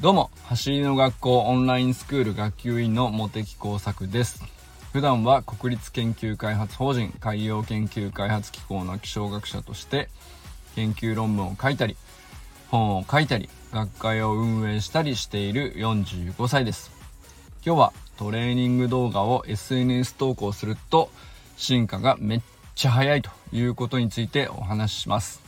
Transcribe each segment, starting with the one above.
どうも、走りの学校オンラインスクール学級委員の茂木耕作です。普段は国立研究開発法人海洋研究開発機構の気象学者として研究論文を書いたり、本を書いたり、学会を運営したりしている45歳です。今日はトレーニング動画を SNS 投稿すると進化がめっちゃ早いということについてお話しします。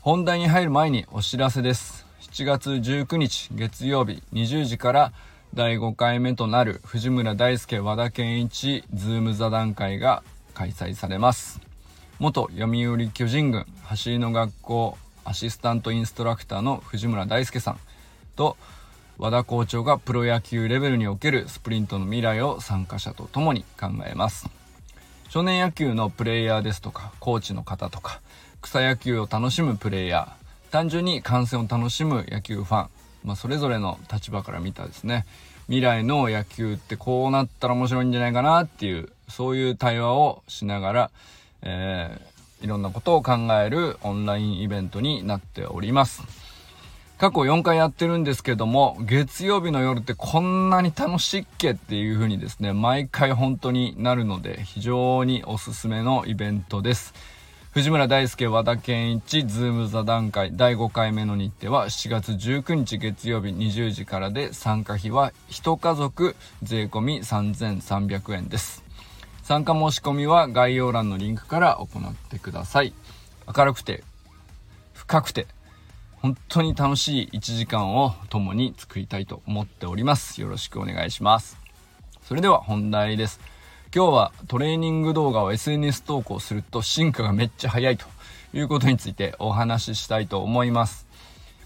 本題に入る前にお知らせです。7月19日月曜日20時から第5回目となる藤村大輔和田健一 Zoom座談会が開催されます元読売巨人軍走りの学校アシスタントインストラクターの藤村大輔さんと和田校長がプロ野球レベルにおけるスプリントの未来を参加者と共に考えます少年野球のプレイヤーですとかコーチの方とか草野球を楽しむプレイヤー単純に観戦を楽しむ野球ファン、まあ、それぞれの立場から見たですね。未来の野球ってこうなったら面白いんじゃないかなっていうそういう対話をしながら、えー、いろんなことを考えるオンラインイベントになっております。過去4回やってるんですけども月曜日の夜ってこんなに楽しいっけっていう風にですね毎回本当になるので非常におすすめのイベントです。藤村大輔和田健一ズーム座談会第5回目の日程は7月19日月曜日20時からで参加費は1家族税込3300円です。参加申し込みは概要欄のリンクから行ってください。明るくて深くて本当に楽しい1時間を共に作りたいと思っております。よろしくお願いします。それでは本題です。今日はトレーニング動画を SNS 投稿すると進化がめっちゃ早いということについてお話ししたいと思います。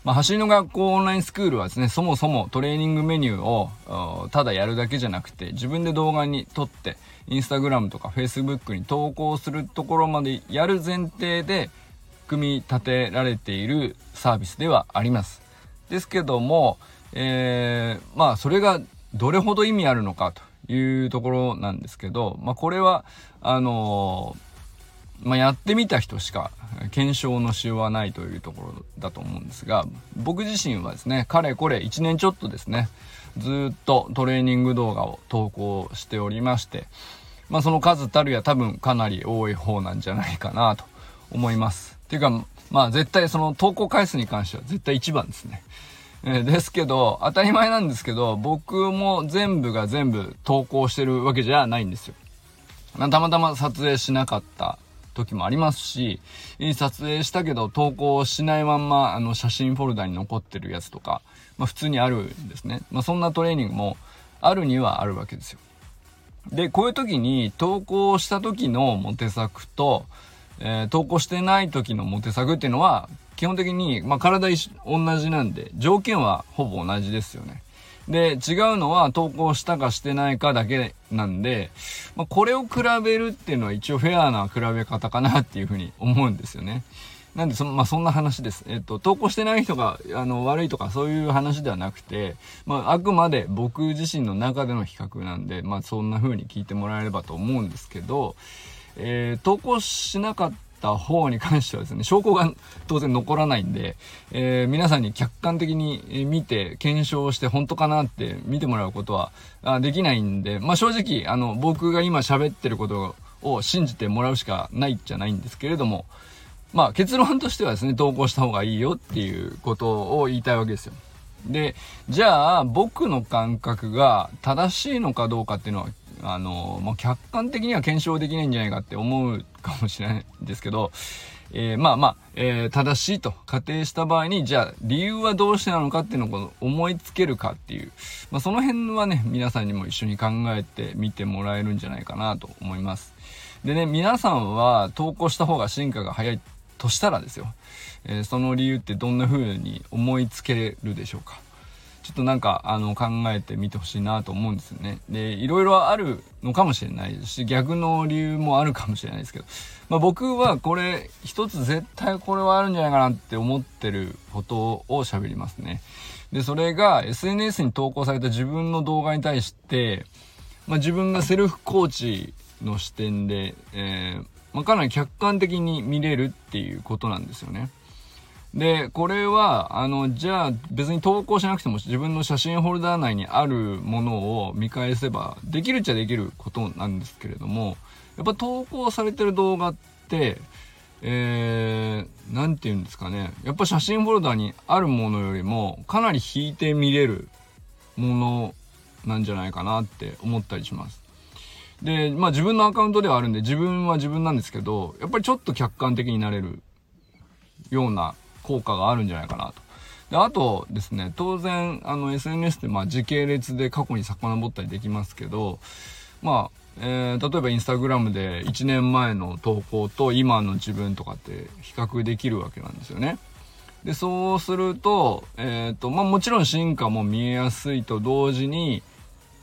まあ、走りの学校オンラインスクールはですね、そもそもトレーニングメニューをただやるだけじゃなくて、自分で動画に撮って、インスタグラムとかフェイスブックに投稿するところまでやる前提で、組み立てられているサービスではあります。ですけども、えー、まあそれがどれほど意味あるのかというところなんですけど、まあ、これは、あのー、まあ、やってみた人しか検証のしようはないというところだと思うんですが、僕自身はですね、かれこれ1年ちょっとですね、ずっとトレーニング動画を投稿しておりまして、まあ、その数たるや多分かなり多い方なんじゃないかなと思います。っていうか、まあ絶対その投稿回数に関しては絶対一番ですね。えー、ですけど、当たり前なんですけど、僕も全部が全部投稿してるわけじゃないんですよ。たまたま撮影しなかった時もありますし、撮影したけど投稿しないまんま、あの、写真フォルダに残ってるやつとか、まあ普通にあるんですね。まあそんなトレーニングもあるにはあるわけですよ。で、こういう時に投稿した時のモテ作と、えー、投稿してない時のモテ作っていうのは基本的に、まあ、体同じなんで、条件はほぼ同じですよね。で、違うのは投稿したかしてないかだけなんで、まあ、これを比べるっていうのは一応フェアな比べ方かなっていうふうに思うんですよね。なんでそ、まあ、そんな話です。えっと、投稿してない人が、あの、悪いとかそういう話ではなくて、まあ、あくまで僕自身の中での比較なんで、まあ、そんな風に聞いてもらえればと思うんですけど、えー、投稿しなかった方に関してはですね、証拠が当然残らないんで、えー、皆さんに客観的に見て検証して本当かなって見てもらうことはあできないんで、まあ正直、あの、僕が今喋ってることを信じてもらうしかないじゃないんですけれども、まあ結論としてはですね、投稿した方がいいよっていうことを言いたいわけですよ。で、じゃあ僕の感覚が正しいのかどうかっていうのはあの、まあ、客観的には検証できないんじゃないかって思うかもしれないんですけど、えー、まあまあ、えー、正しいと仮定した場合に、じゃあ理由はどうしてなのかっていうのを思いつけるかっていう、まあ、その辺はね、皆さんにも一緒に考えてみてもらえるんじゃないかなと思います。でね、皆さんは投稿した方が進化が早いとしたらですよ、えー、その理由ってどんな風に思いつけるでしょうか？ちょっとなんか、あの、考えてみてほしいなと思うんですよね。で、いろいろあるのかもしれないし、逆の理由もあるかもしれないですけど、まあ僕はこれ、一つ絶対これはあるんじゃないかなって思ってることを喋りますね。で、それが SNS に投稿された自分の動画に対して、まあ自分がセルフコーチの視点で、えー、まあ、かなり客観的に見れるっていうことなんですよね。で、これは、あの、じゃあ別に投稿しなくても自分の写真ホルダー内にあるものを見返せばできるっちゃできることなんですけれども、やっぱ投稿されてる動画って、えー、なんて言うんですかね。やっぱ写真フォルダにあるものよりもかなり引いて見れるものなんじゃないかなって思ったりします。で、まあ自分のアカウントではあるんで自分は自分なんですけど、やっぱりちょっと客観的になれるような効果があるんじゃないかなと。で、あとですね、当然、あの SNS ってまあ時系列で過去に遡ったりできますけど、まあ、えー、例えばインスタグラムで1年前の投稿と今の自分とかって比較できるわけなんですよね。で、そうすると、え、ー、と、まあもちろん進化も見えやすいと同時に、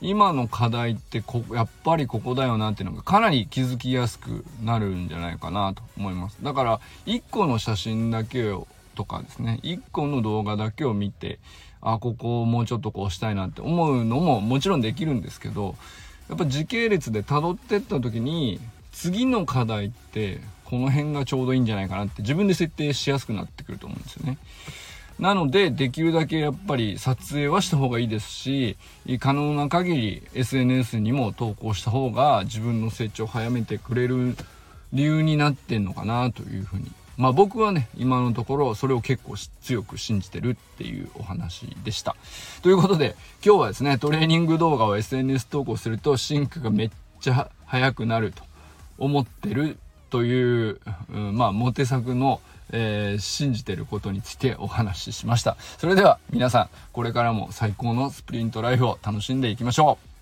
今の課題ってこ、やっぱりここだよなっていうのがかなり気づきやすくなるんじゃないかなと思います。だから、1個の写真だけをとかですね、1個の動画だけを見て、あ、ここをもうちょっとこうしたいなって思うのももちろんできるんですけど、やっぱ時系列で辿ってった時に、次の課題ってこの辺がちょうどいいんじゃないかなって自分で設定しやすくなってくると思うんですよね。なので、できるだけやっぱり撮影はした方がいいですし、可能な限り SNS にも投稿した方が自分の成長を早めてくれる理由になってんのかなというふうにまあ僕はね、今のところそれを結構強く信じてるっていうお話でした。ということで、今日はですね、トレーニング動画を SNS 投稿するとシンクがめっちゃ速くなると思ってるという、うん、まあモテ作の、えー、信じてることについてお話ししました。それでは皆さん、これからも最高のスプリントライフを楽しんでいきましょう